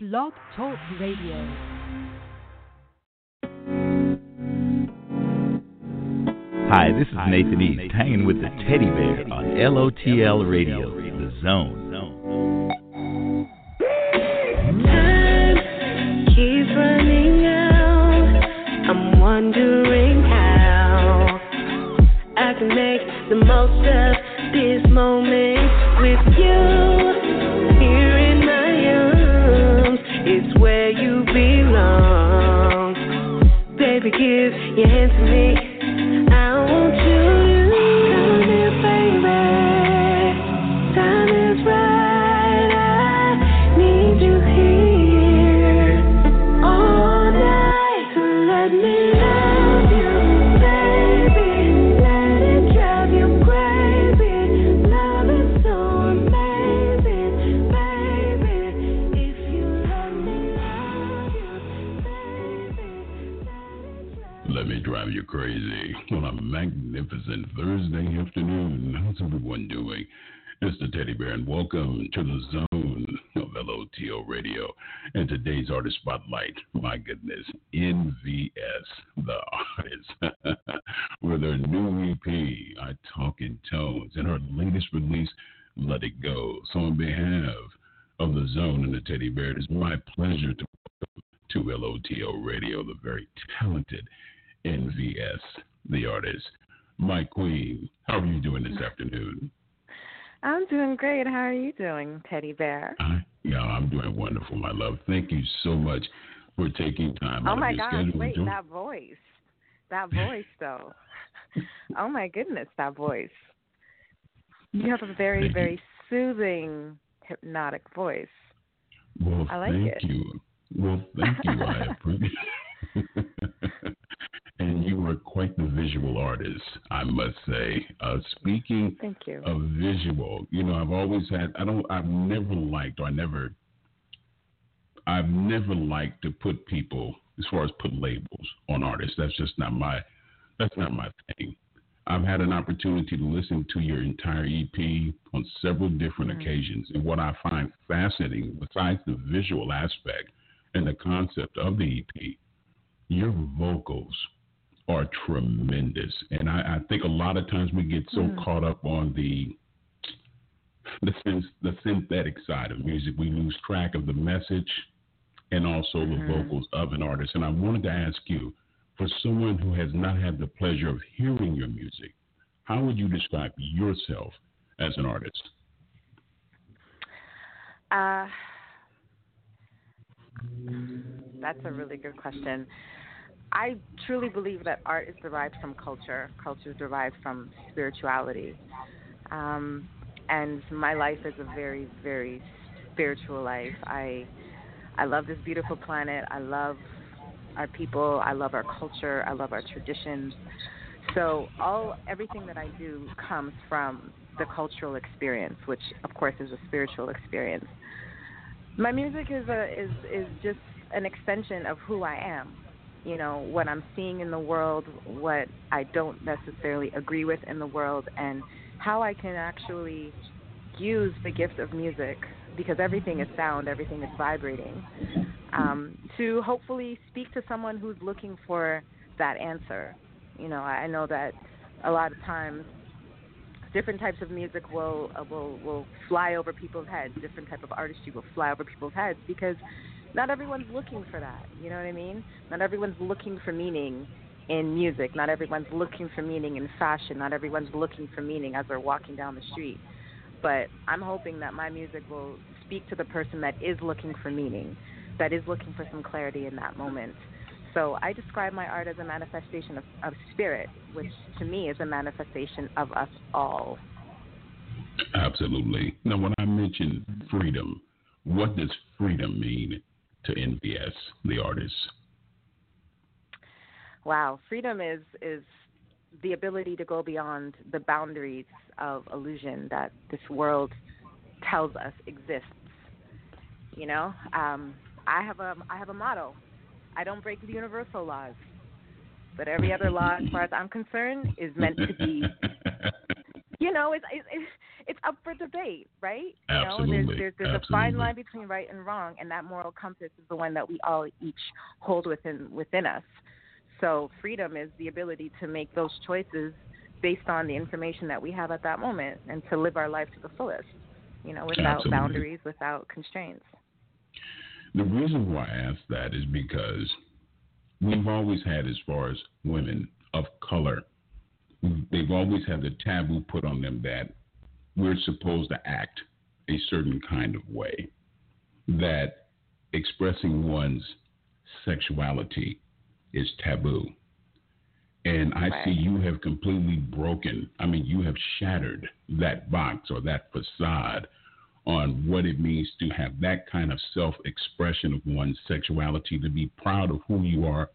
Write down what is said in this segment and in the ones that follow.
Blog Talk Radio. Hi, this is Nathan East, hanging with the Teddy Bear on LOTL Radio, The Zone. Time keeps running out. I'm wondering how I can make the most of this moment Hand to me. Welcome to the zone of LOTL Radio. And today's artist spotlight, my goodness, NVS, the artist, with her new EP, I Talk in Tones, and her latest release, Let It Go. So, on behalf of the zone and the Teddy Bear, it is my pleasure to welcome to LOTL Radio, the very talented NVS, the artist. My queen, how are you doing this afternoon? I'm doing great. How are you doing, Teddy Bear? I, yeah, I'm doing wonderful, my love. Thank you so much for taking time Oh out my of your gosh, schedule. to wait, that voice. That voice though. oh my goodness, that voice. You have a very, Thank you. very soothing, hypnotic voice. Well, I like thank it. you. Well, thank you. I appreciate. and you were quite the visual artist, I must say. Uh, speaking Thank you. of visual, you know, I've always had. I don't. I've never liked, or I never. I've never liked to put people, as far as put labels on artists. That's just not my. That's not my thing. I've had an opportunity to listen to your entire EP on several different Mhm. occasions, and what I find fascinating, besides the visual aspect and the concept of the EP, your vocals are tremendous. And I, I think a lot of times we get so Mm. caught up on the the the synthetic side of music, we lose track of the message and also the Mhm. vocals of an artist. And I wanted to ask you, for someone who has not had the pleasure of hearing your music, how would you describe yourself as an artist? Uh, that's a really good question. I truly believe that art is derived from culture. Culture is derived from spirituality. Um, and my life is a very, very spiritual life. I, I love this beautiful planet. I love our people. I love our culture. I love our traditions. So all everything that I do comes from the cultural experience, which of course is a spiritual experience. My music is a is is just an extension of who I am. You know, what I'm seeing in the world, what I don't necessarily agree with in the world and how I can actually use the gift of music because everything is sound, everything is vibrating. Um, to hopefully speak to someone who's looking for that answer. You know, I know that a lot of times different types of music will uh, will will fly over people's heads. Different type of artistry will fly over people's heads because not everyone's looking for that. You know what I mean? Not everyone's looking for meaning in music. Not everyone's looking for meaning in fashion. Not everyone's looking for meaning as they're walking down the street. But I'm hoping that my music will speak to the person that is looking for meaning, that is looking for some clarity in that moment. So I describe my art as a manifestation of, of spirit, which to me is a manifestation of us all. Absolutely. Now, when I mention freedom, what does freedom mean to NVS, the artist? Wow, freedom is is the ability to go beyond the boundaries of illusion that this world tells us exists. You know, um, I have a I have a motto. I don't break the universal laws, but every other law, as far as I'm concerned, is meant to be you know, it's it's it's up for debate, right? Absolutely. You know, there's there's, there's Absolutely. a fine line between right and wrong, and that moral compass is the one that we all each hold within within us. So freedom is the ability to make those choices based on the information that we have at that moment, and to live our life to the fullest. You know, without Absolutely. boundaries, without constraints. The reason why I ask that is because we've always had, as far as women of color, they've always had the taboo put on them that we're supposed to act a certain kind of way, that expressing one's sexuality is taboo. And I Right. see you have completely broken, I mean, you have shattered that box or that facade on what it means to have that kind of self expression of one's sexuality, to be proud of who you are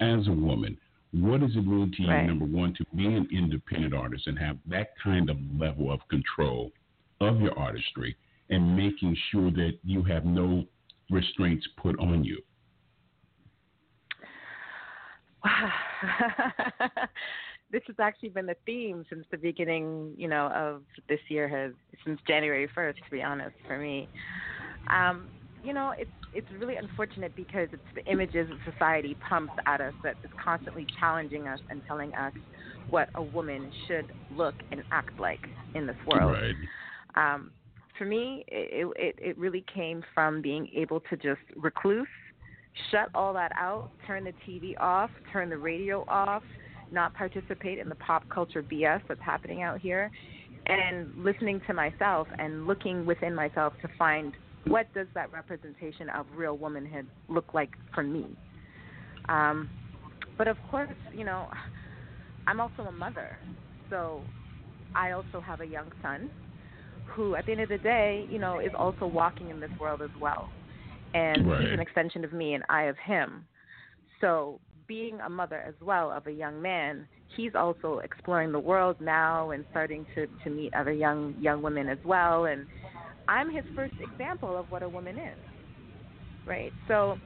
as a woman. What does it mean to you, Right. number one, to be an independent artist and have that kind of level of control of your artistry and making sure that you have no restraints put on you? Wow. this has actually been the theme since the beginning, you know, of this year has since January 1st, to be honest, for me. Um, you know, it's it's really unfortunate because it's the images that society pumps at us that is constantly challenging us and telling us what a woman should look and act like in this world. Right. Um, for me, it, it it really came from being able to just recluse, shut all that out, turn the TV off, turn the radio off, not participate in the pop culture BS that's happening out here, and listening to myself and looking within myself to find what does that representation of real womanhood look like for me. Um, but of course, you know, I'm also a mother, so I also have a young son who, at the end of the day, you know, is also walking in this world as well. And Right. he's an extension of me, and I of him. So, being a mother as well of a young man, he's also exploring the world now and starting to to meet other young young women as well. And I'm his first example of what a woman is. Right. So,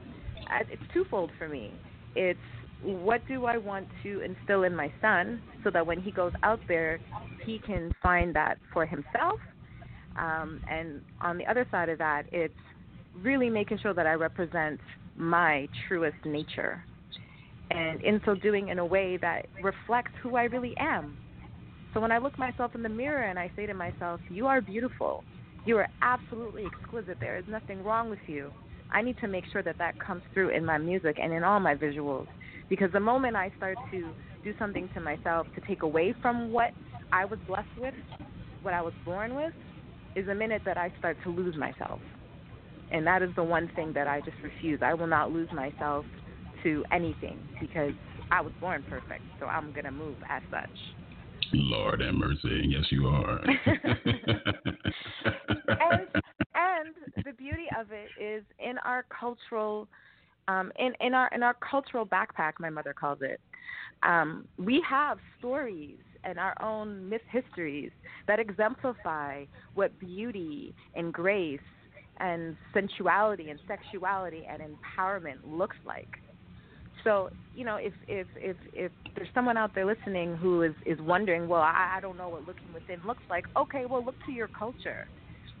it's twofold for me. It's what do I want to instill in my son so that when he goes out there, he can find that for himself. Um, and on the other side of that, it's really making sure that I represent my truest nature. And in so doing, in a way that reflects who I really am. So when I look myself in the mirror and I say to myself, You are beautiful. You are absolutely exquisite. There is nothing wrong with you. I need to make sure that that comes through in my music and in all my visuals. Because the moment I start to do something to myself to take away from what I was blessed with, what I was born with, is the minute that I start to lose myself. And that is the one thing that I just refuse. I will not lose myself to anything because I was born perfect. So I'm going to move as such. Lord have mercy. Yes, you are. and and the beauty of it is in our cultural um in in our in our cultural backpack my mother calls it um we have stories and our own myth histories that exemplify what beauty and grace and sensuality and sexuality and empowerment looks like so you know if if if if there's someone out there listening who is is wondering well i, I don't know what looking within looks like okay well look to your culture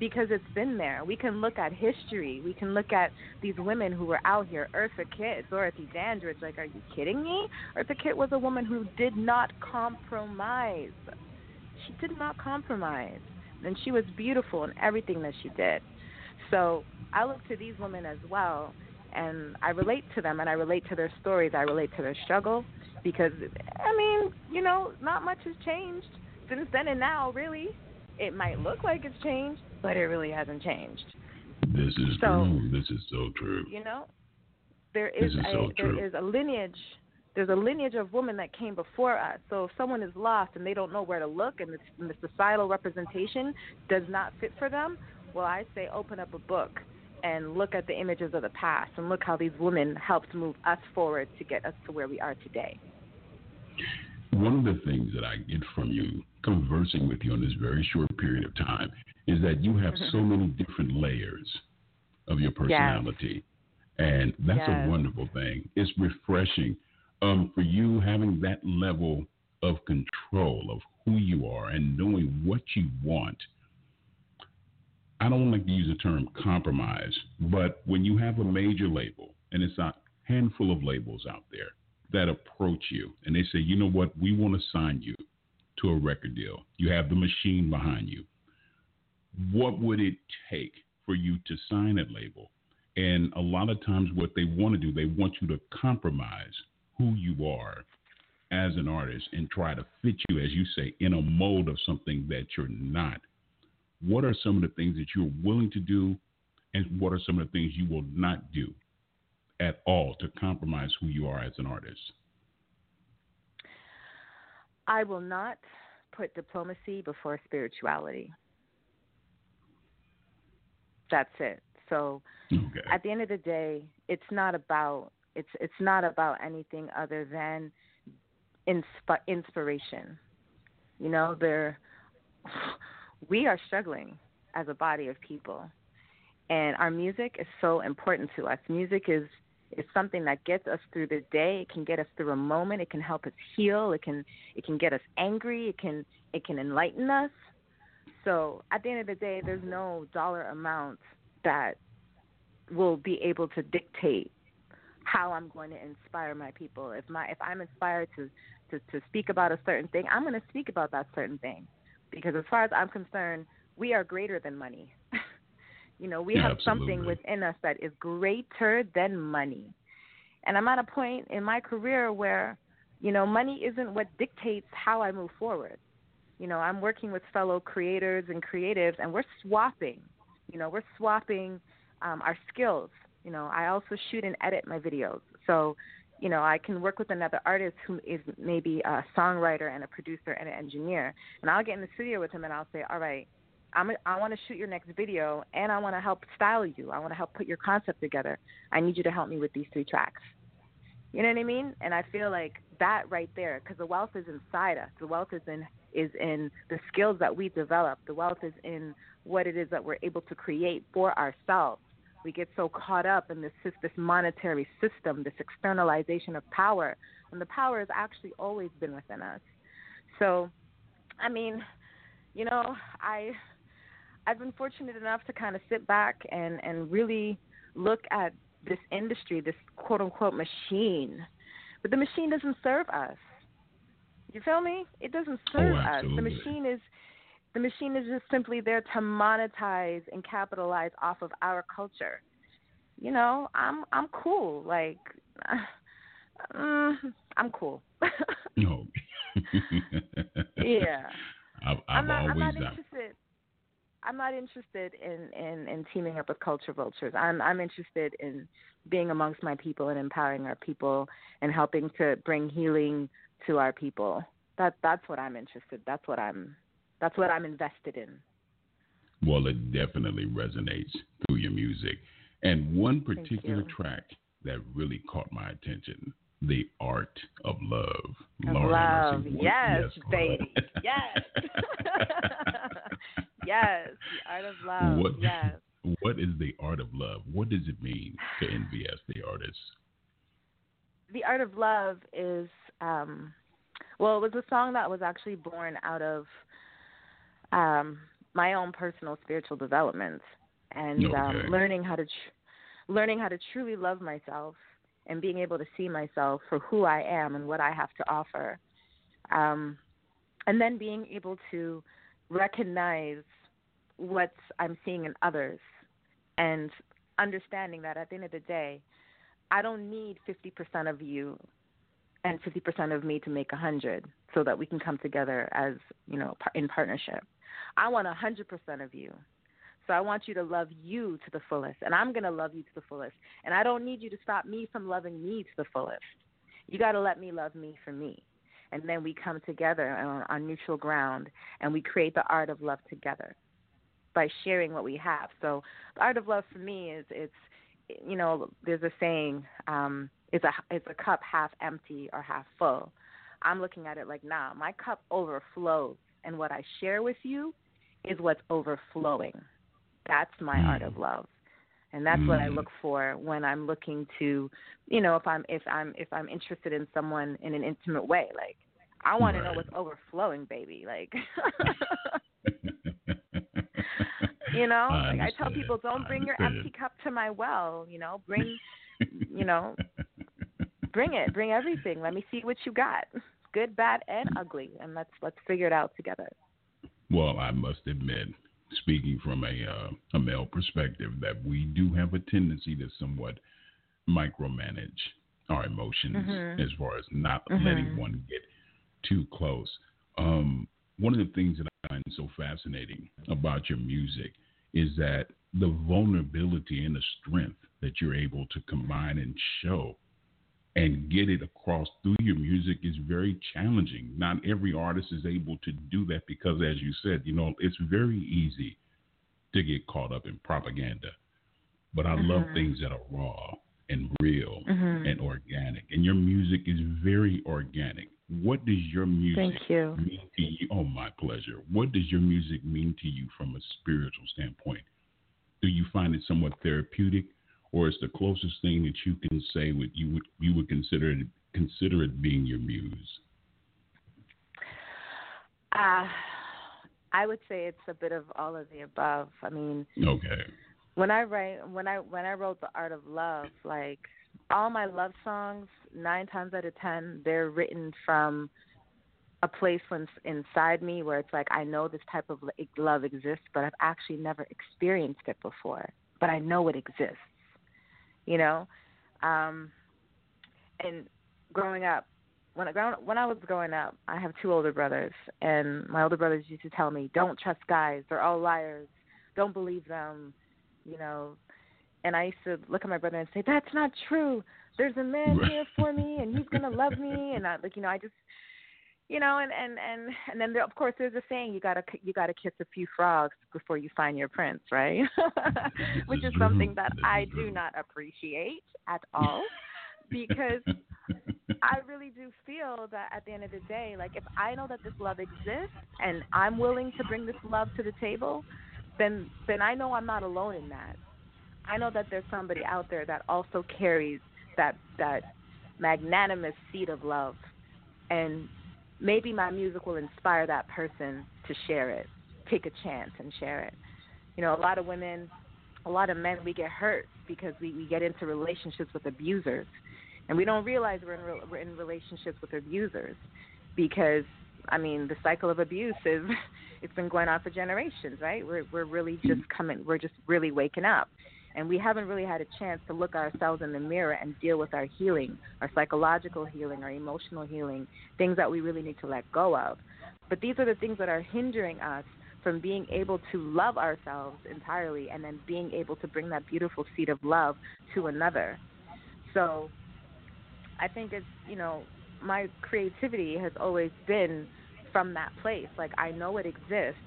because it's been there. We can look at history. We can look at these women who were out here. Eartha Kitt, Dorothy Dandridge. Like, are you kidding me? Eartha Kitt was a woman who did not compromise. She did not compromise, and she was beautiful in everything that she did. So I look to these women as well, and I relate to them, and I relate to their stories. I relate to their struggle because, I mean, you know, not much has changed since then and now, really. It might look like it's changed, but it really hasn't changed. this is So- true. This is so true. You know, there is, is a so there is a lineage. There's a lineage of women that came before us. So if someone is lost and they don't know where to look, and the, and the societal representation does not fit for them, well, I say open up a book and look at the images of the past and look how these women helped move us forward to get us to where we are today. One of the things that I get from you conversing with you in this very short period of time is that you have so many different layers of your personality. And that's a wonderful thing. It's refreshing um, for you having that level of control of who you are and knowing what you want. I don't like to use the term compromise, but when you have a major label, and it's a handful of labels out there that approach you and they say, you know what, we want to sign you to a record deal. You have the machine behind you. What would it take for you to sign that label? And a lot of times, what they want to do, they want you to compromise who you are as an artist and try to fit you, as you say, in a mold of something that you're not. What are some of the things that you're willing to do, and what are some of the things you will not do at all to compromise who you are as an artist? I will not put diplomacy before spirituality. That's it. So okay. at the end of the day, it's not about it's it's not about anything other than insp- inspiration. You know, there we are struggling as a body of people, and our music is so important to us. Music is is something that gets us through the day. It can get us through a moment. It can help us heal. It can it can get us angry. It can it can enlighten us. So at the end of the day, there's no dollar amount that will be able to dictate how I'm going to inspire my people. If my if I'm inspired to to, to speak about a certain thing, I'm going to speak about that certain thing. Because as far as I'm concerned, we are greater than money. you know, we yeah, have absolutely. something within us that is greater than money. And I'm at a point in my career where, you know, money isn't what dictates how I move forward. You know, I'm working with fellow creators and creatives and we're swapping. You know, we're swapping um, our skills. You know, I also shoot and edit my videos. So, you know, I can work with another artist who is maybe a songwriter and a producer and an engineer, and I'll get in the studio with him and I'll say, all right, I'm a, I want to shoot your next video and I want to help style you. I want to help put your concept together. I need you to help me with these three tracks. You know what I mean? And I feel like that right there, because the wealth is inside us. The wealth is in is in the skills that we develop. The wealth is in what it is that we're able to create for ourselves we get so caught up in this this monetary system, this externalization of power, and the power has actually always been within us. So, I mean, you know, I I've been fortunate enough to kind of sit back and and really look at this industry, this quote unquote machine, but the machine doesn't serve us. You feel me? It doesn't oh, serve oh, us. The machine is the machine is just simply there to monetize and capitalize off of our culture. You know, I'm I'm cool. Like, uh, I'm cool. no. yeah. I've, I've I'm not, always I'm not uh, interested. I'm not interested in, in, in teaming up with culture vultures. I'm I'm interested in being amongst my people and empowering our people and helping to bring healing to our people. That that's what I'm interested. That's what I'm that's what I'm invested in. Well, it definitely resonates through your music. And one particular track that really caught my attention, The Art of Love. Of love. Yes, yes, baby. yes. yes. The Art of Love. What, yes. What is the art of love? What does it mean to NVS, the artist? The Art of Love is, um, well, it was a song that was actually born out of um, my own personal spiritual development and okay. um, learning how to tr- learning how to truly love myself and being able to see myself for who I am and what I have to offer, um, and then being able to recognize what I'm seeing in others and understanding that at the end of the day, I don't need 50% of you and 50% of me to make 100 so that we can come together as, you know, in partnership. I want 100% of you. So I want you to love you to the fullest, and I'm going to love you to the fullest. And I don't need you to stop me from loving me to the fullest. You got to let me love me for me. And then we come together on, on neutral ground and we create the art of love together by sharing what we have. So the art of love for me is it's you know, there's a saying, um, it's a it's a cup half empty or half full. I'm looking at it like, nah, my cup overflows and what I share with you is what's overflowing. That's my mm. art of love. And that's mm. what I look for when I'm looking to, you know, if I'm if I'm if I'm interested in someone in an intimate way, like I want to know what's overflowing, baby. Like, you know, I like I tell people, don't I bring your empty cup to my well. You know, bring, you know, bring it, bring everything. Let me see what you got, good, bad, and ugly, and let's let's figure it out together. Well, I must admit, speaking from a uh, a male perspective, that we do have a tendency to somewhat micromanage our emotions Mhm. as far as not Mhm. letting one get too close. Um, one of the things that I find so fascinating about your music is that the vulnerability and the strength that you're able to combine and show and get it across through your music is very challenging. Not every artist is able to do that because, as you said, you know, it's very easy to get caught up in propaganda. But I love Mhm. things that are raw and real Mhm. and organic. And your music is very organic. What does your music Thank you. mean to you? Oh, my pleasure. What does your music mean to you from a spiritual standpoint? Do you find it somewhat therapeutic, or is the closest thing that you can say what you would you would consider it consider it being your muse? Uh, I would say it's a bit of all of the above. I mean, Okay. when I write when I when I wrote the art of love, like all my love songs, nine times out of ten, they're written from a place when, inside me where it's like I know this type of love exists, but I've actually never experienced it before, but I know it exists. You know, um, and growing up, when I when I was growing up, I have two older brothers, and my older brothers used to tell me, "Don't trust guys; they're all liars. Don't believe them." You know, and I used to look at my brother and say, "That's not true. There's a man here for me, and he's gonna love me." And I, like, you know, I just, you know, and and and and then there, of course there's a saying, you gotta you gotta kiss a few frogs before you find your prince, right? Which is something that I do not appreciate at all, because I really do feel that at the end of the day, like if I know that this love exists and I'm willing to bring this love to the table, then then I know I'm not alone in that. I know that there's somebody out there that also carries that that magnanimous seed of love and maybe my music will inspire that person to share it. Take a chance and share it. You know, a lot of women, a lot of men we get hurt because we, we get into relationships with abusers and we don't realize we're in re- we're in relationships with abusers because I mean the cycle of abuse is it's been going on for generations, right? We're we're really just coming, we're just really waking up, and we haven't really had a chance to look ourselves in the mirror and deal with our healing, our psychological healing, our emotional healing, things that we really need to let go of. But these are the things that are hindering us from being able to love ourselves entirely and then being able to bring that beautiful seed of love to another. So I think it's, you know, my creativity has always been from that place. Like I know it exists.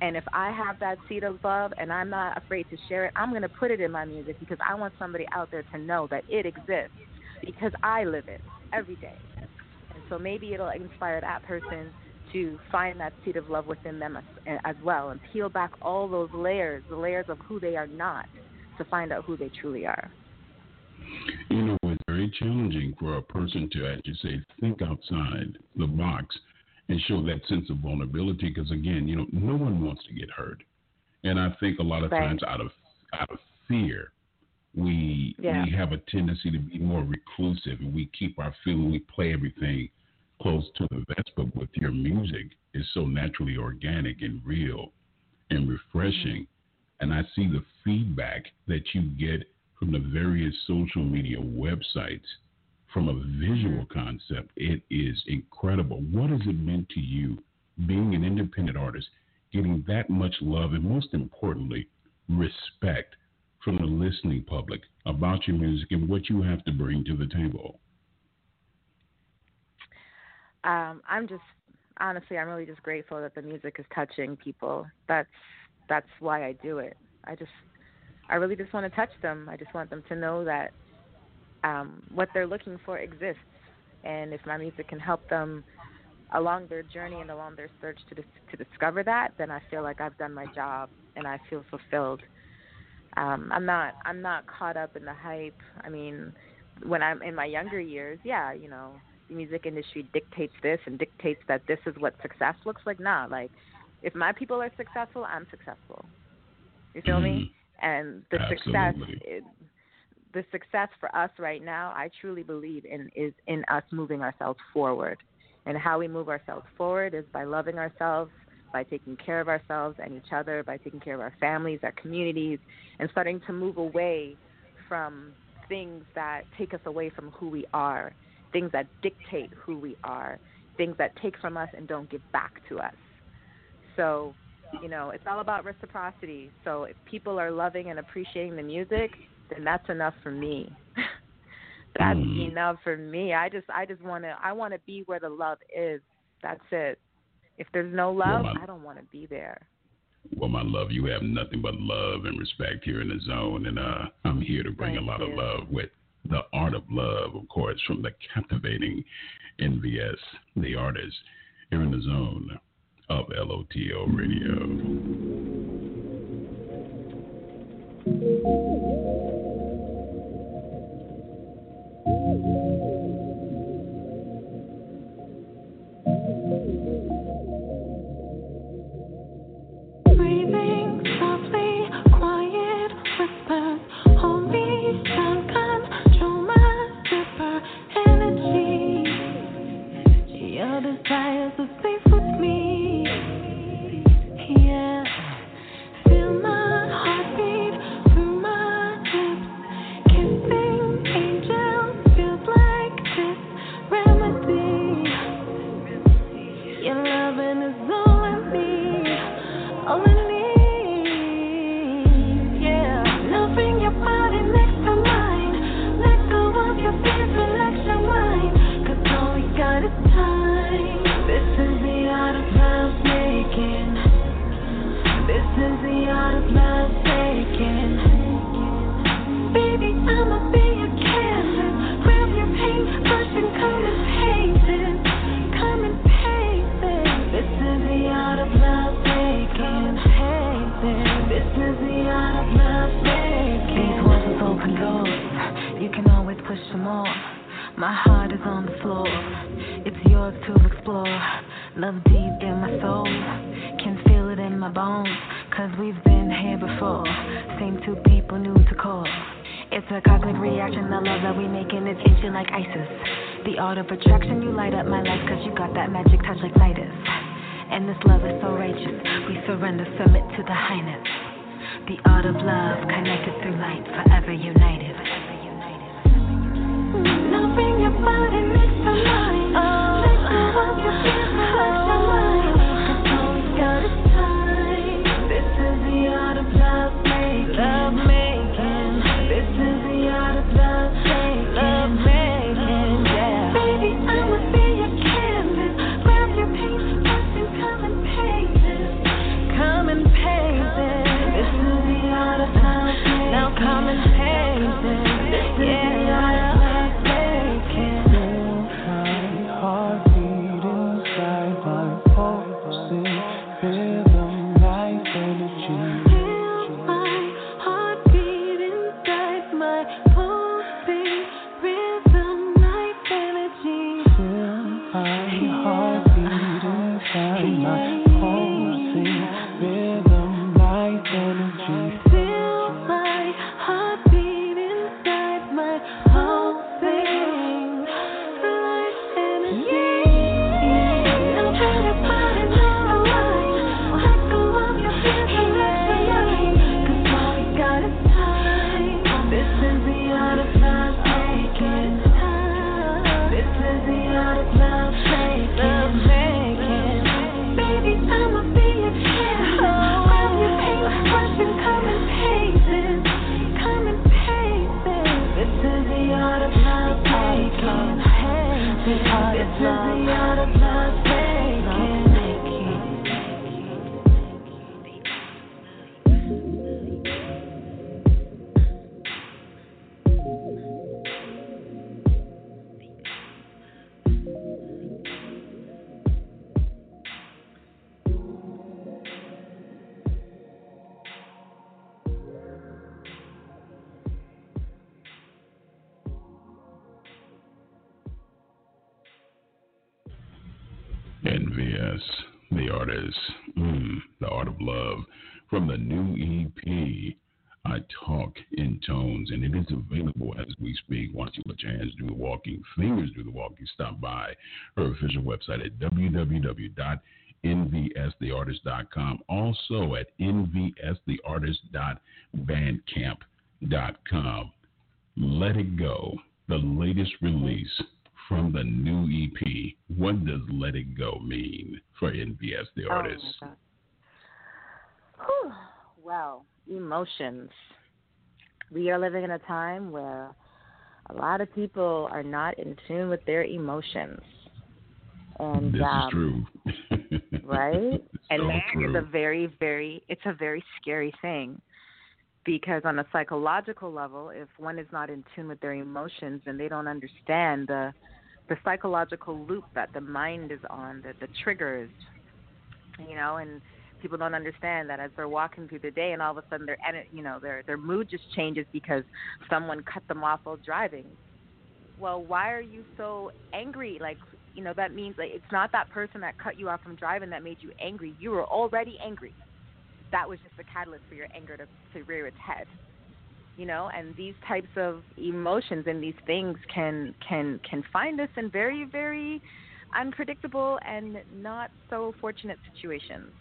And if I have that seed of love and I'm not afraid to share it, I'm going to put it in my music because I want somebody out there to know that it exists because I live it every day. And so maybe it'll inspire that person to find that seed of love within them as, as well and peel back all those layers, the layers of who they are not, to find out who they truly are. You know, it's very challenging for a person to, you say, think outside the box and show that sense of vulnerability. Because again, you know, no one wants to get hurt, and I think a lot of Right. times out of out of fear, we Yeah. we have a tendency to be more reclusive, and we keep our feeling. We play everything close to the vest. But with your music, it's so naturally organic and real and refreshing. Mm-hmm. And I see the feedback that you get from the various social media websites from a visual concept. It is incredible. What has it meant to you being an independent artist, getting that much love, and most importantly, respect from the listening public about your music and what you have to bring to the table? um, I'm just honestly, I'm really just grateful that the music is touching people. That's that's why I do it. I just, I really just want to touch them. I just want them to know that um, what they're looking for exists, and if my music can help them along their journey and along their search to dis- to discover that, then I feel like I've done my job and I feel fulfilled. Um, I'm not I'm not caught up in the hype. I mean, when I'm in my younger years, yeah, you know, the music industry dictates this and dictates that this is what success looks like. Nah, like if my people are successful, I'm successful. You feel mm-hmm. me? And the Absolutely. success, it, the success for us right now, I truly believe in is in us moving ourselves forward. And how we move ourselves forward is by loving ourselves, by taking care of ourselves and each other, by taking care of our families, our communities, and starting to move away from things that take us away from who we are, things that dictate who we are, things that take from us and don't give back to us. So, you know, it's all about reciprocity. So if people are loving and appreciating the music, then that's enough for me. that's mm. enough for me. I just I just want to I want to be where the love is. That's it. If there's no love, well, my, I don't want to be there. Well, my love, you have nothing but love and respect here in the zone, and uh, I'm here to bring Thank a lot you. of love with the art of love, of course, from the captivating NVS, the artist here in the zone of LOTL Radio. forever. Tones, and it is available as we speak. Once you let your hands do the walking, fingers do the walking, stop by her official website at www.nvstheartist.com. Also at nvstheartist.bandcamp.com. Let It Go, the latest release from the new EP. What does Let It Go mean for NVS the Oh, artist? Whew. Well, emotions. We are living in a time where a lot of people are not in tune with their emotions. And this um, is true. right? and so that is true. a very, very it's a very scary thing. Because on a psychological level, if one is not in tune with their emotions and they don't understand the the psychological loop that the mind is on, the, the triggers, you know, and people don't understand that as they're walking through the day and all of a sudden their you know their their mood just changes because someone cut them off while driving. Well, why are you so angry? Like, you know, that means like it's not that person that cut you off from driving that made you angry. You were already angry. That was just the catalyst for your anger to, to rear its head. You know, and these types of emotions and these things can can can find us in very very unpredictable and not so fortunate situations.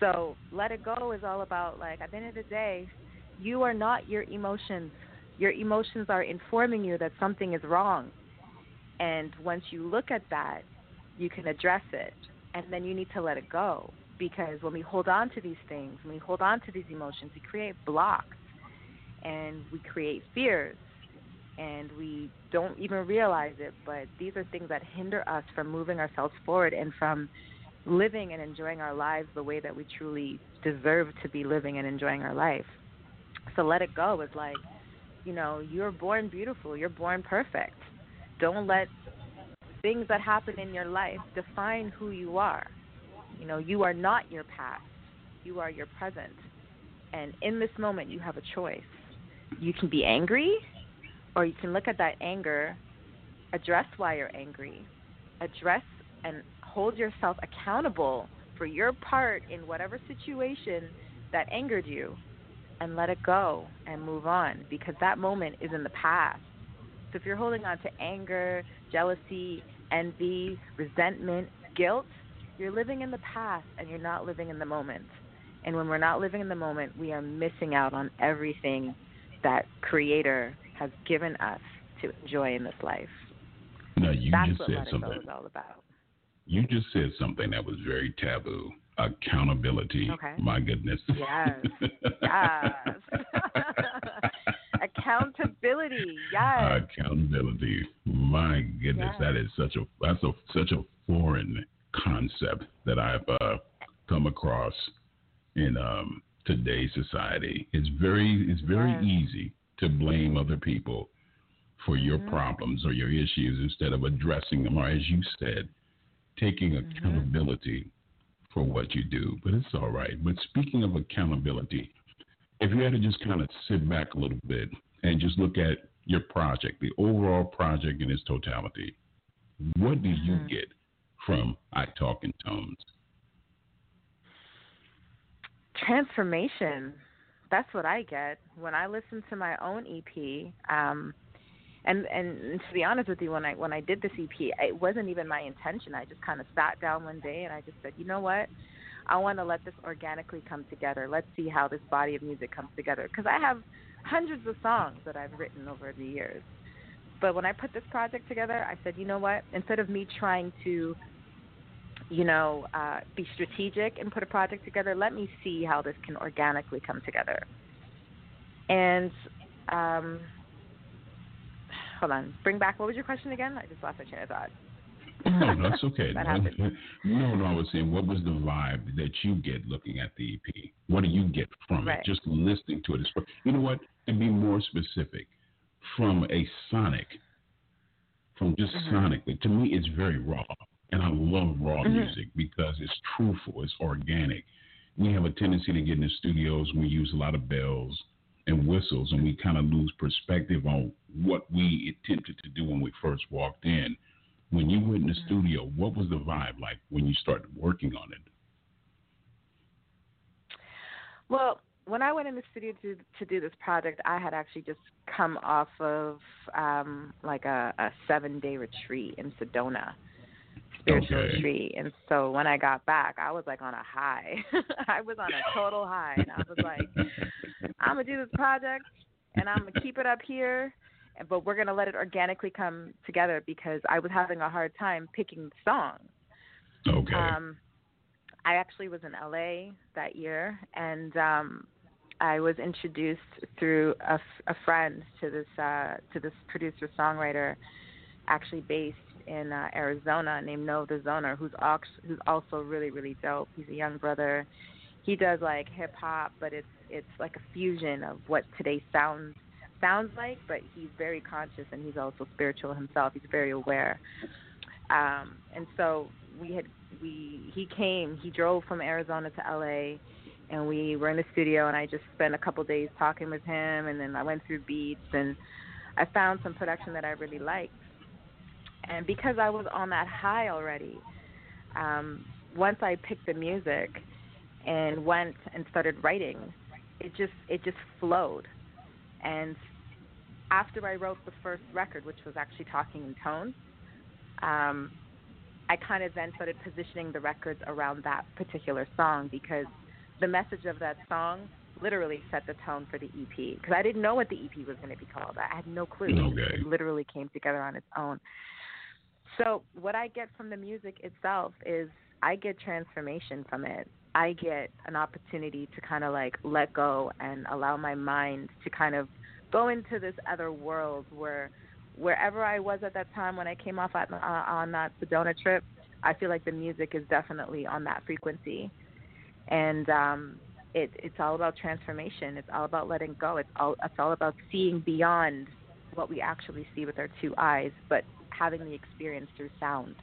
So let it go is all about like at the end of the day, you are not your emotions. Your emotions are informing you that something is wrong. And once you look at that, you can address it. And then you need to let it go. Because when we hold on to these things, when we hold on to these emotions, we create blocks and we create fears and we don't even realize it. But these are things that hinder us from moving ourselves forward and from living and enjoying our lives the way that we truly deserve to be living and enjoying our life. So let it go is like, you know, you're born beautiful, you're born perfect. Don't let things that happen in your life define who you are. You know, you are not your past, you are your present. And in this moment, you have a choice. You can be angry, or you can look at that anger, address why you're angry, address and hold yourself accountable for your part in whatever situation that angered you and let it go and move on because that moment is in the past. So if you're holding on to anger, jealousy, envy, resentment, guilt, you're living in the past and you're not living in the moment. And when we're not living in the moment, we are missing out on everything that Creator has given us to enjoy in this life. now you That's just what said Let It Go something. is all about. You just said something that was very taboo. Accountability. Okay. My goodness. Yes. Yes. Accountability. Yes. Accountability. My goodness, Yes. that is such a that's a such a foreign concept that I've uh, come across in um, today's society. It's very it's very Yes. easy to blame other people for your Mhm. problems or your issues instead of addressing them, or as you said, taking Mm-hmm. accountability for what you do. But it's all right. But speaking of accountability, if you had to just kind of sit back a little bit and just look at your project, the overall project in its totality, what do you Mhm. get from I Talk in Tones? transformation that's what i get when i listen to my own ep um and and to be honest with you when i when i did this ep it wasn't even my intention. I just kind of sat down one day and i just said you know what? I want to let this organically come together. Let's see how this body of music comes together. Because i have hundreds of songs that i've written over the years. But when i put this project together i said you know what? Instead of me trying to you know, uh, be strategic and put a project together. Let me see how this can organically come together. And um, hold on, bring back. What was your question again? I just lost my train of thought. No, that's okay. That no, no, no, I was saying, what was the vibe that you get looking at the EP? What do you get from Right. it? Just listening to it. You know what? And be more specific, from a sonic, from just Mhm. sonically, to me, it's very raw. And I love raw Mhm. music because it's truthful, it's organic. We have a tendency to get in the studios, we use a lot of bells and whistles, and we kind of lose perspective on what we attempted to do when we first walked in. When you went in the studio, what was the vibe like when you started working on it? Well, when I went in the studio to to do this project, I had actually just come off of um like a, a seven day retreat in Sedona, spiritual Okay. retreat, and so when I got back, I was like on a high. I was on a total high, and I was like, I'm gonna do this project, and I'm gonna keep it up here, but we're gonna let it organically come together because I was having a hard time picking songs. Okay. Um, I actually was in LA that year, and um, I was introduced through a, f- a friend to this uh, to this producer songwriter, actually based in uh, Arizona, named Noah the Zoner, who's who's also really really dope. He's a young brother. He does like hip hop, but it's it's like a fusion of what today sounds sounds like, but he's very conscious and he's also spiritual himself. He's very aware. Um, and so we had we he came he drove from Arizona to LA and we were in the studio and I just spent a couple days talking with him and then I went through beats and I found some production that I really liked and because I was on that high already um once I picked the music and went and started writing it just it just flowed and after I wrote the first record which was actually talking in tone um I kind of then started positioning the records around that particular song because the message of that song literally set the tone for the EP. Because I didn't know what the EP was going to be called. I had no clue. Okay. It literally came together on its own. So what I get from the music itself is I get transformation from it. I get an opportunity to kind of like let go and allow my mind to kind of go into this other world where wherever I was at that time when I came off at, uh, on that Sedona trip, I feel like the music is definitely on that frequency, and um, it, it's all about transformation. It's all about letting go. It's all it's all about seeing beyond what we actually see with our two eyes, but having the experience through sound.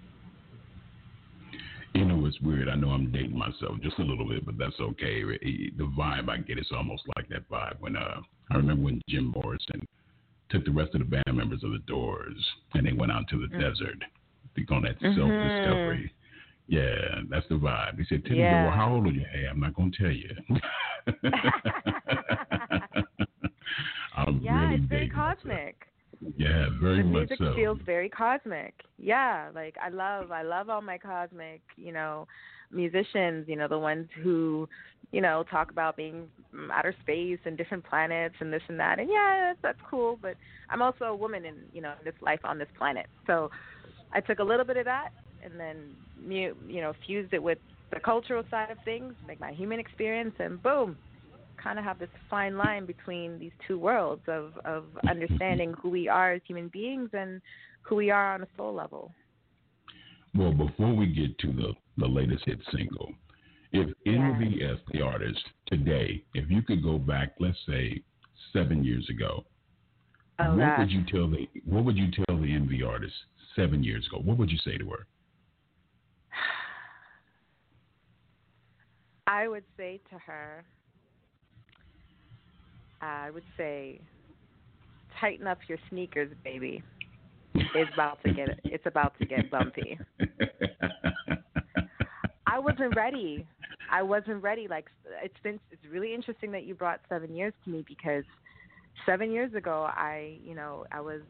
You know, it's weird. I know I'm dating myself just a little bit, but that's okay. The vibe I get is almost like that vibe when uh, I remember when Jim Morrison took the rest of the band members of the Doors and they went out to the Mm. desert to go on that Mhm. self discovery. Yeah, that's the vibe. He said, Teddy, Yeah. well, how old are you? Hey, I'm not going to tell you. I'm yeah, really it's very cosmic. Yeah, very the much music so. feels very cosmic. Yeah, like I love I love all my cosmic, you know, musicians, you know, the ones who, you know, talk about being mm, outer space and different planets and this and that. And yeah, that's, that's cool, but I'm also a woman in, you know, this life on this planet. So I took a little bit of that and then mu- you know, fused it with the cultural side of things, like my human experience and boom, kind of have this fine line between these two worlds of of understanding who we are as human beings and who we are on a soul level. Well, before we get to the, the latest hit single, if NVS, the artist, today, if you could go back, let's say seven years ago, Oh what gosh. would you tell the what would you tell the NV artist seven years ago? What would you say to her? I would say to her, I would say, tighten up your sneakers, baby. It's about to get it's about to get bumpy. I wasn't ready. I wasn't ready. Like it's been it's really interesting that you brought seven years to me because seven years ago I you know I was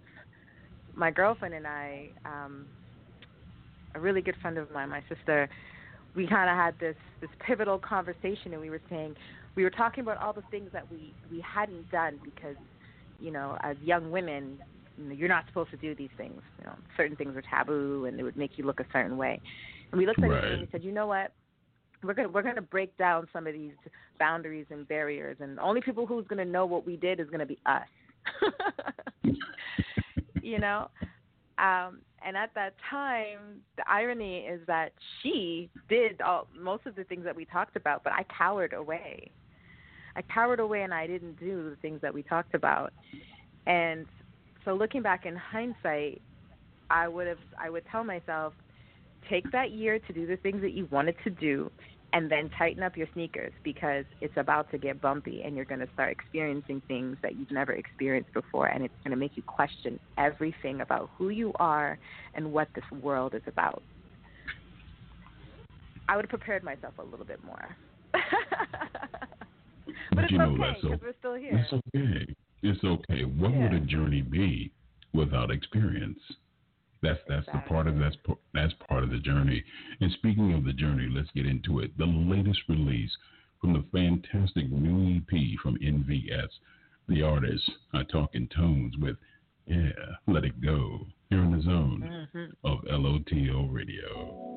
my girlfriend and I um a really good friend of mine my sister we kind of had this this pivotal conversation and we were saying we were talking about all the things that we we hadn't done because you know as young women you're not supposed to do these things you know certain things are taboo and it would make you look a certain way. And we looked at each other and we said you know what? We're gonna we're gonna break down some of these boundaries and barriers and the only people who's gonna know what we did is gonna be us. You know? Um and at that time the irony is that she did all most of the things that we talked about but i cowered away i cowered away and i didn't do the things that we talked about and so looking back in hindsight i would have i would tell myself take that year to do the things that you wanted to do and then tighten up your sneakers because it's about to get bumpy and you're going to start experiencing things that you've never experienced before and it's going to make you question everything about who you are and what this world is about. I would have prepared myself a little bit more. but, you know, okay that's we're still here. It's okay. It's okay. What yeah. would a journey be without experience? That's that's the part of that's that's part of the journey. And speaking of the journey, let's get into it. The latest release from the fantastic new EP from NVS. The artist I Talk in tones with yeah, let it go. Here in the zone mm-hmm. of LOTL Radio.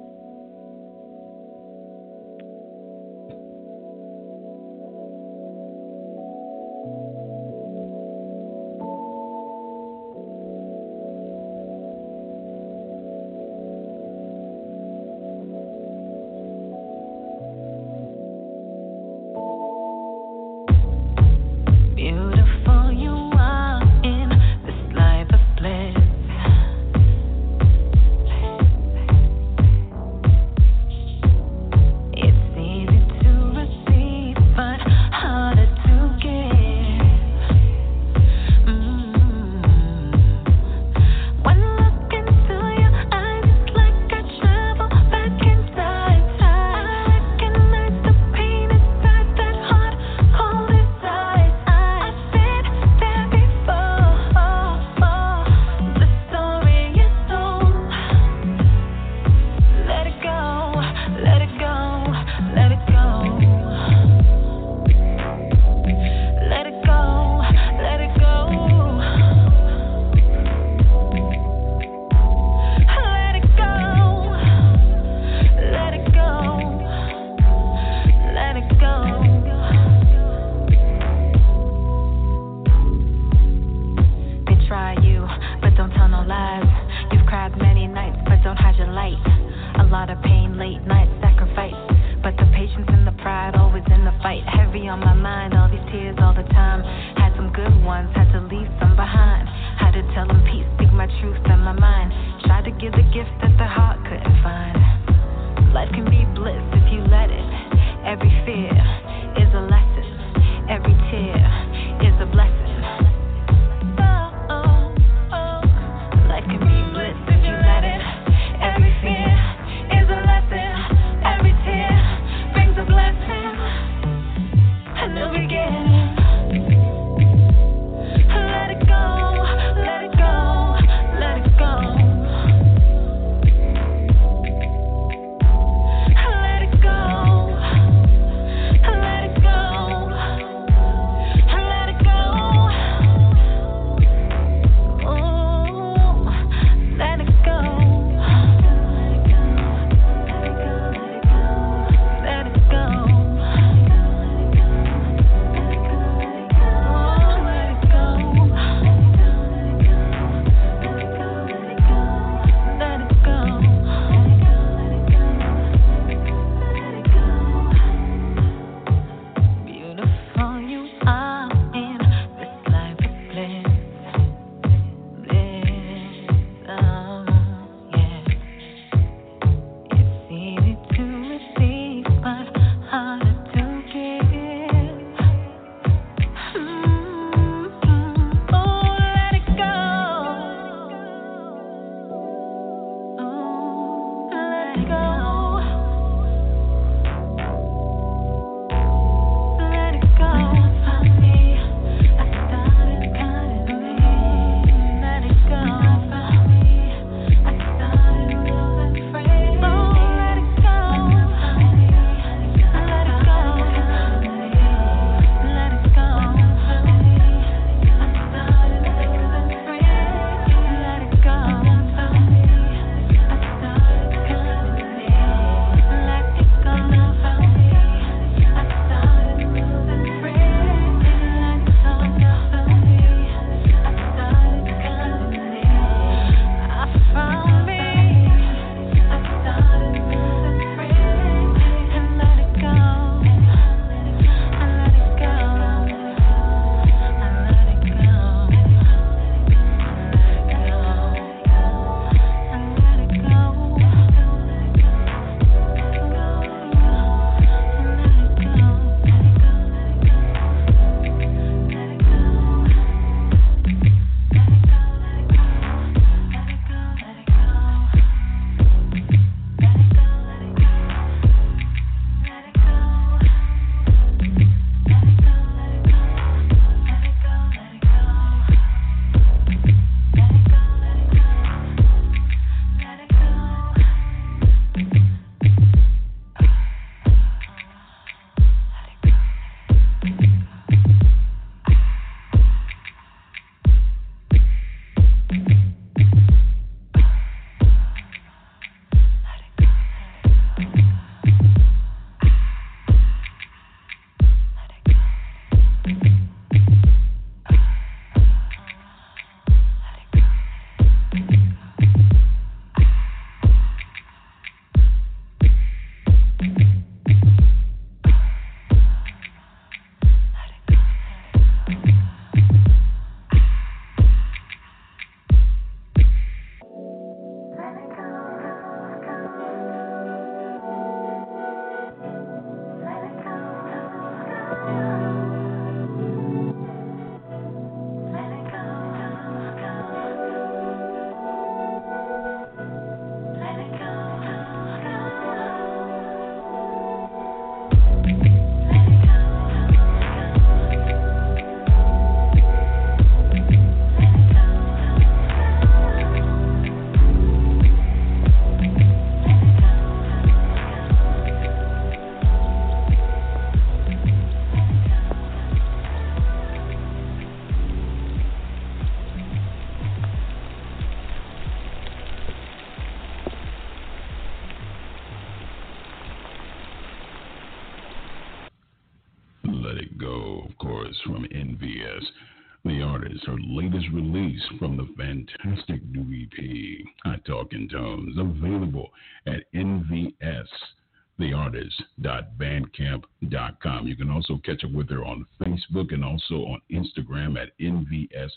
Also catch up with her on Facebook and also on Instagram at NVS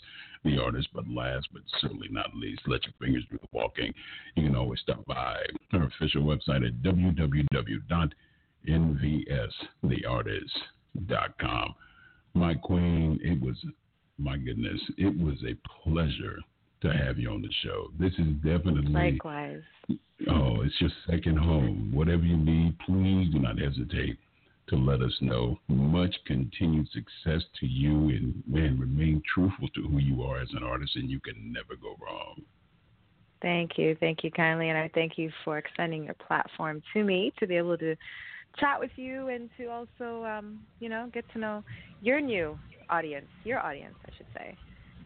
the artist. But last but certainly not least, let your fingers do the walking. You can always stop by her official website at www.nvstheartist.com. My queen, it was my goodness, it was a pleasure to have you on the show. This is definitely likewise. Oh, it's your second home. Whatever you need, please do not hesitate to let us know. Much continued success to you, and man, remain truthful to who you are as an artist, and you can never go wrong. Thank you, thank you kindly, and I thank you for extending your platform to me to be able to chat with you and to also, um, you know, get to know your new audience, your audience, I should say.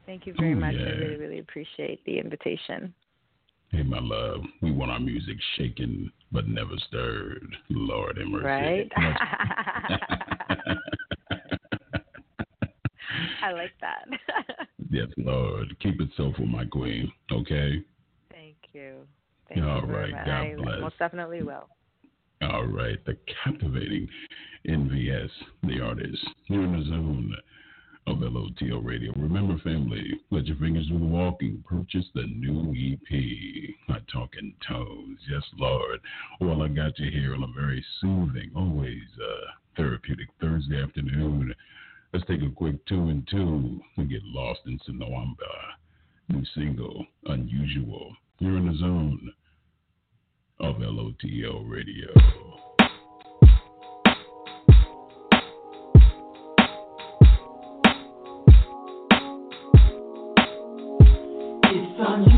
Thank you very oh, much. Yeah. I really, really appreciate the invitation. Hey, my love, we want our music shaken but never stirred. Lord have mercy. Right? I like that. yes, Lord. Keep it so for my queen, okay? Thank you. Thank All you right. God I bless. Most definitely will. All right. The captivating NVS, the artist, here in the zone of LOTL Radio. Remember, family, let your fingers do the walking. Purchase the new EP. I talk in tones. Yes, Lord. Well, I got you here on a very soothing, always uh, therapeutic Thursday afternoon. Let's take a quick two and two and get lost in Sinawamba. New single, Unusual. You're in the zone of LOTL Radio. Thank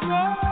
the ground.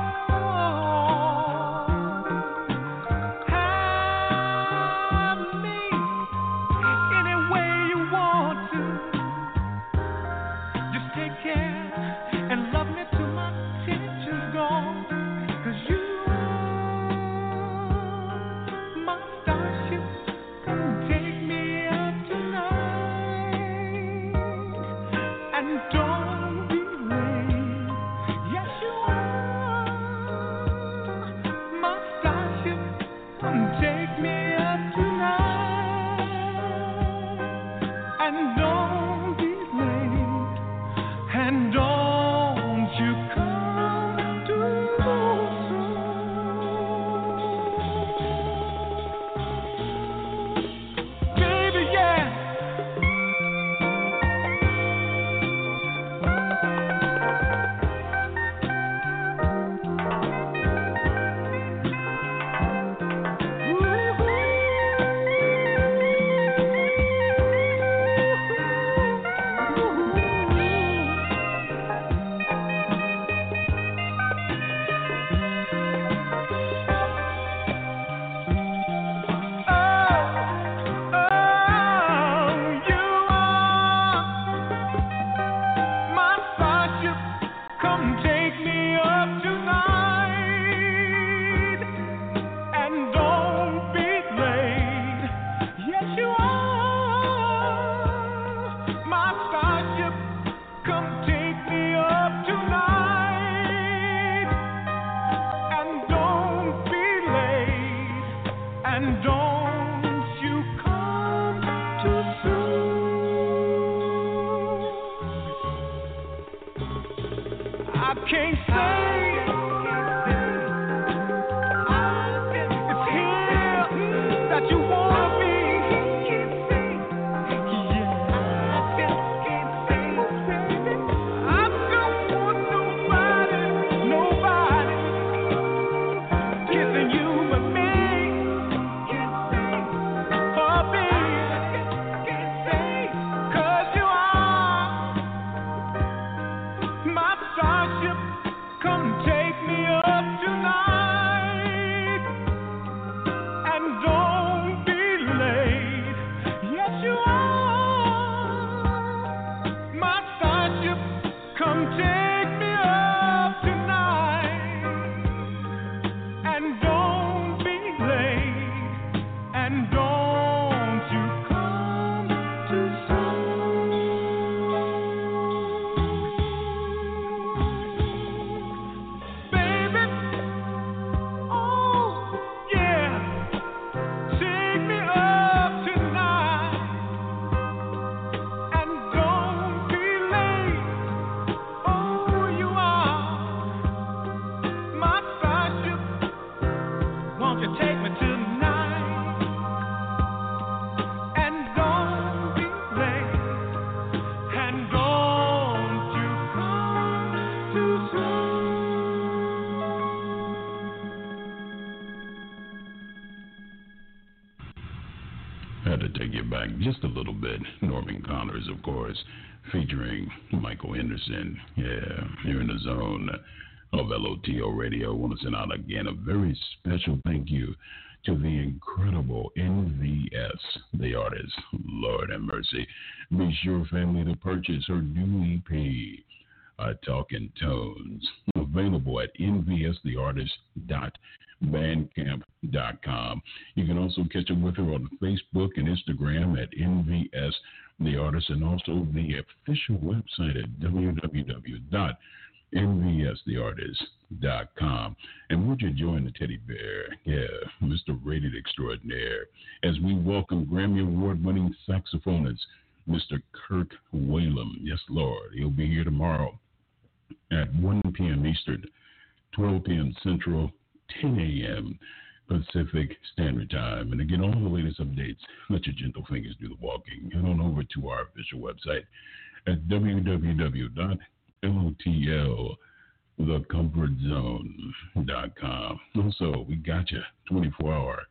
Had to take you back just a little bit. Norman Connors, of course, featuring Michael Henderson. Yeah, you're in the zone of LOTL Radio. I want to send out again a very special thank you to the incredible NVS, the artist. Lord have mercy. Be sure, family, to purchase her new EP, uh, Talking Tones, available at nvstheartist.bandcamp.com. You can also catch up with her on Facebook and Instagram at NVS the artist and also the official website at www nvstheartist.com. And would you join the teddy bear? Yeah, Mr. Rated Extraordinaire, as we welcome Grammy Award winning saxophonist, Mr. Kirk Whalum. Yes, Lord. He'll be here tomorrow at 1 p.m. Eastern, 12 p.m. Central, 10 a.m. Pacific Standard Time. And again, all the latest updates, let your gentle fingers do the walking. Head on over to our official website at www LOTL, thecomfortzone.com. Also, we got you 24 hour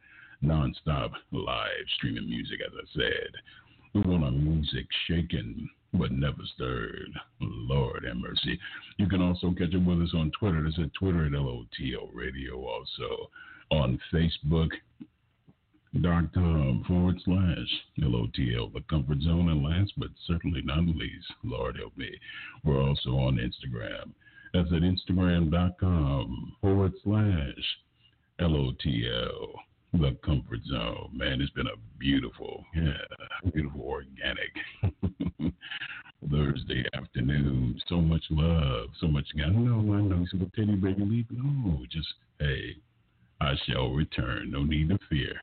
nonstop live streaming music, as I said. We want our music shaken but never stirred. Lord have mercy. You can also catch up with us on Twitter. That's at Twitter at LOTL Radio. Also on Facebook, com um, forward slash LOTL, the comfort zone. And last but certainly not least, Lord help me, we're also on Instagram. That's at Instagram.com forward slash LOTL, the comfort zone. Man, it's been a beautiful, yeah, beautiful organic Thursday afternoon. So much love, so much. I know, I know. So, Teddy Bear, leave? No, just, hey, I shall return. No need to fear.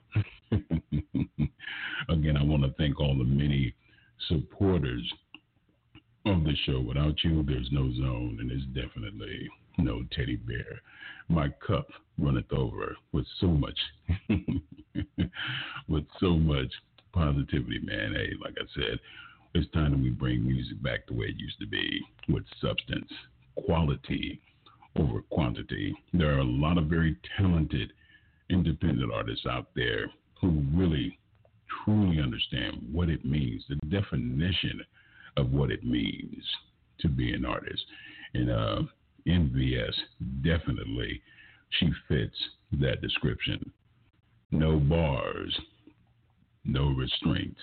Again, I want to thank all the many supporters of the show. Without you, there's no zone, and there's definitely no teddy bear. My cup runneth over with so much, with so much positivity, man. Hey, like I said, it's time that we bring music back the way it used to be, with substance, quality, over quantity. There are a lot of very talented independent artists out there who really, truly understand what it means, the definition of what it means to be an artist. And uh, definitely, she fits that description. No bars, no restraints,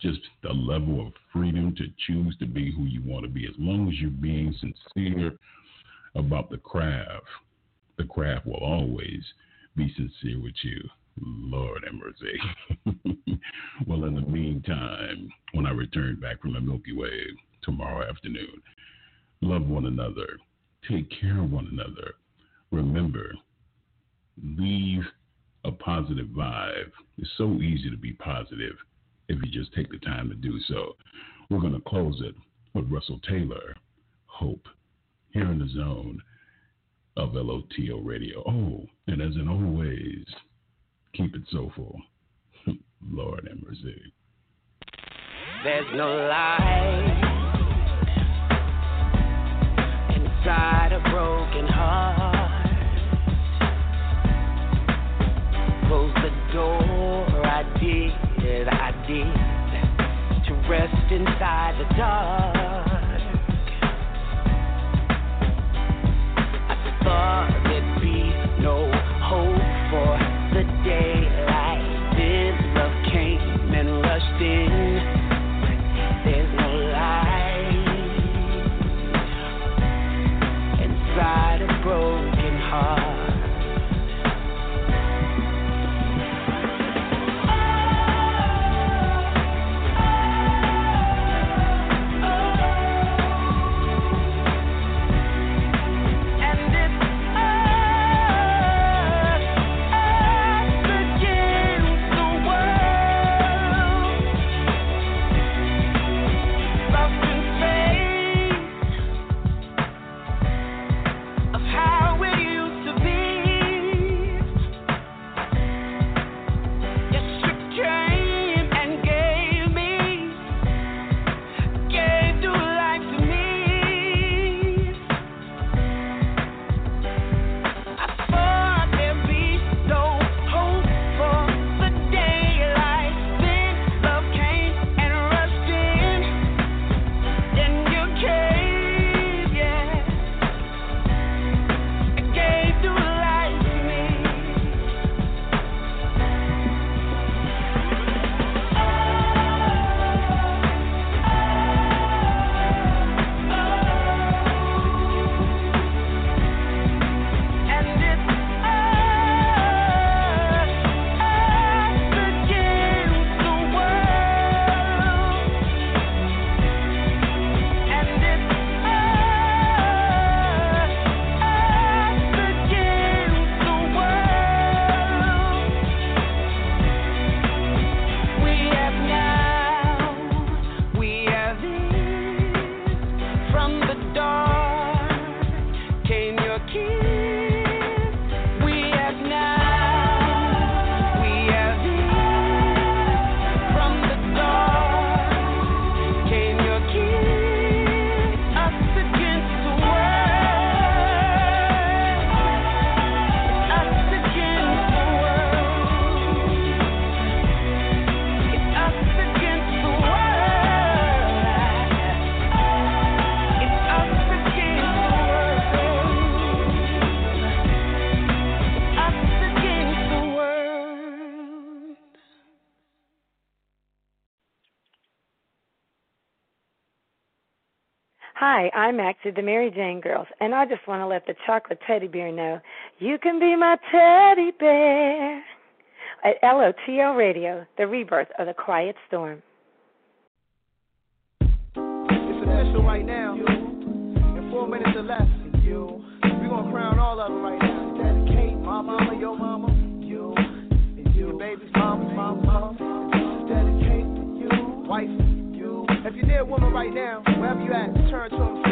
just the level of freedom to choose to be who you want to be. As long as you're being sincere about the craft, the craft will always be sincere with you. Lord have mercy. well, in the meantime, when I return back from the Milky Way tomorrow afternoon, love one another, take care of one another. Remember, leave a positive vibe. It's so easy to be positive if you just take the time to do so. We're going to close it with Russell Taylor, Hope, here in the zone of LOTL Radio. Oh, and as in always, keep it soulful. Lord and mercy. There's no light inside a broken heart. Door, I did, I did, to rest inside the dark. Hi, I'm Maxie, the Mary Jane Girls, and I just want to let the chocolate teddy bear know you can be my teddy bear at LOTL Radio, the rebirth of the quiet storm. It's official right now. In four minutes or less, we're going to crown all of them right now. Dedicate my mama, your mama, you, and you. Your baby's mama, mama, mama. Dedicate to you, wife. If you're near a woman right now, wherever you at, turn to them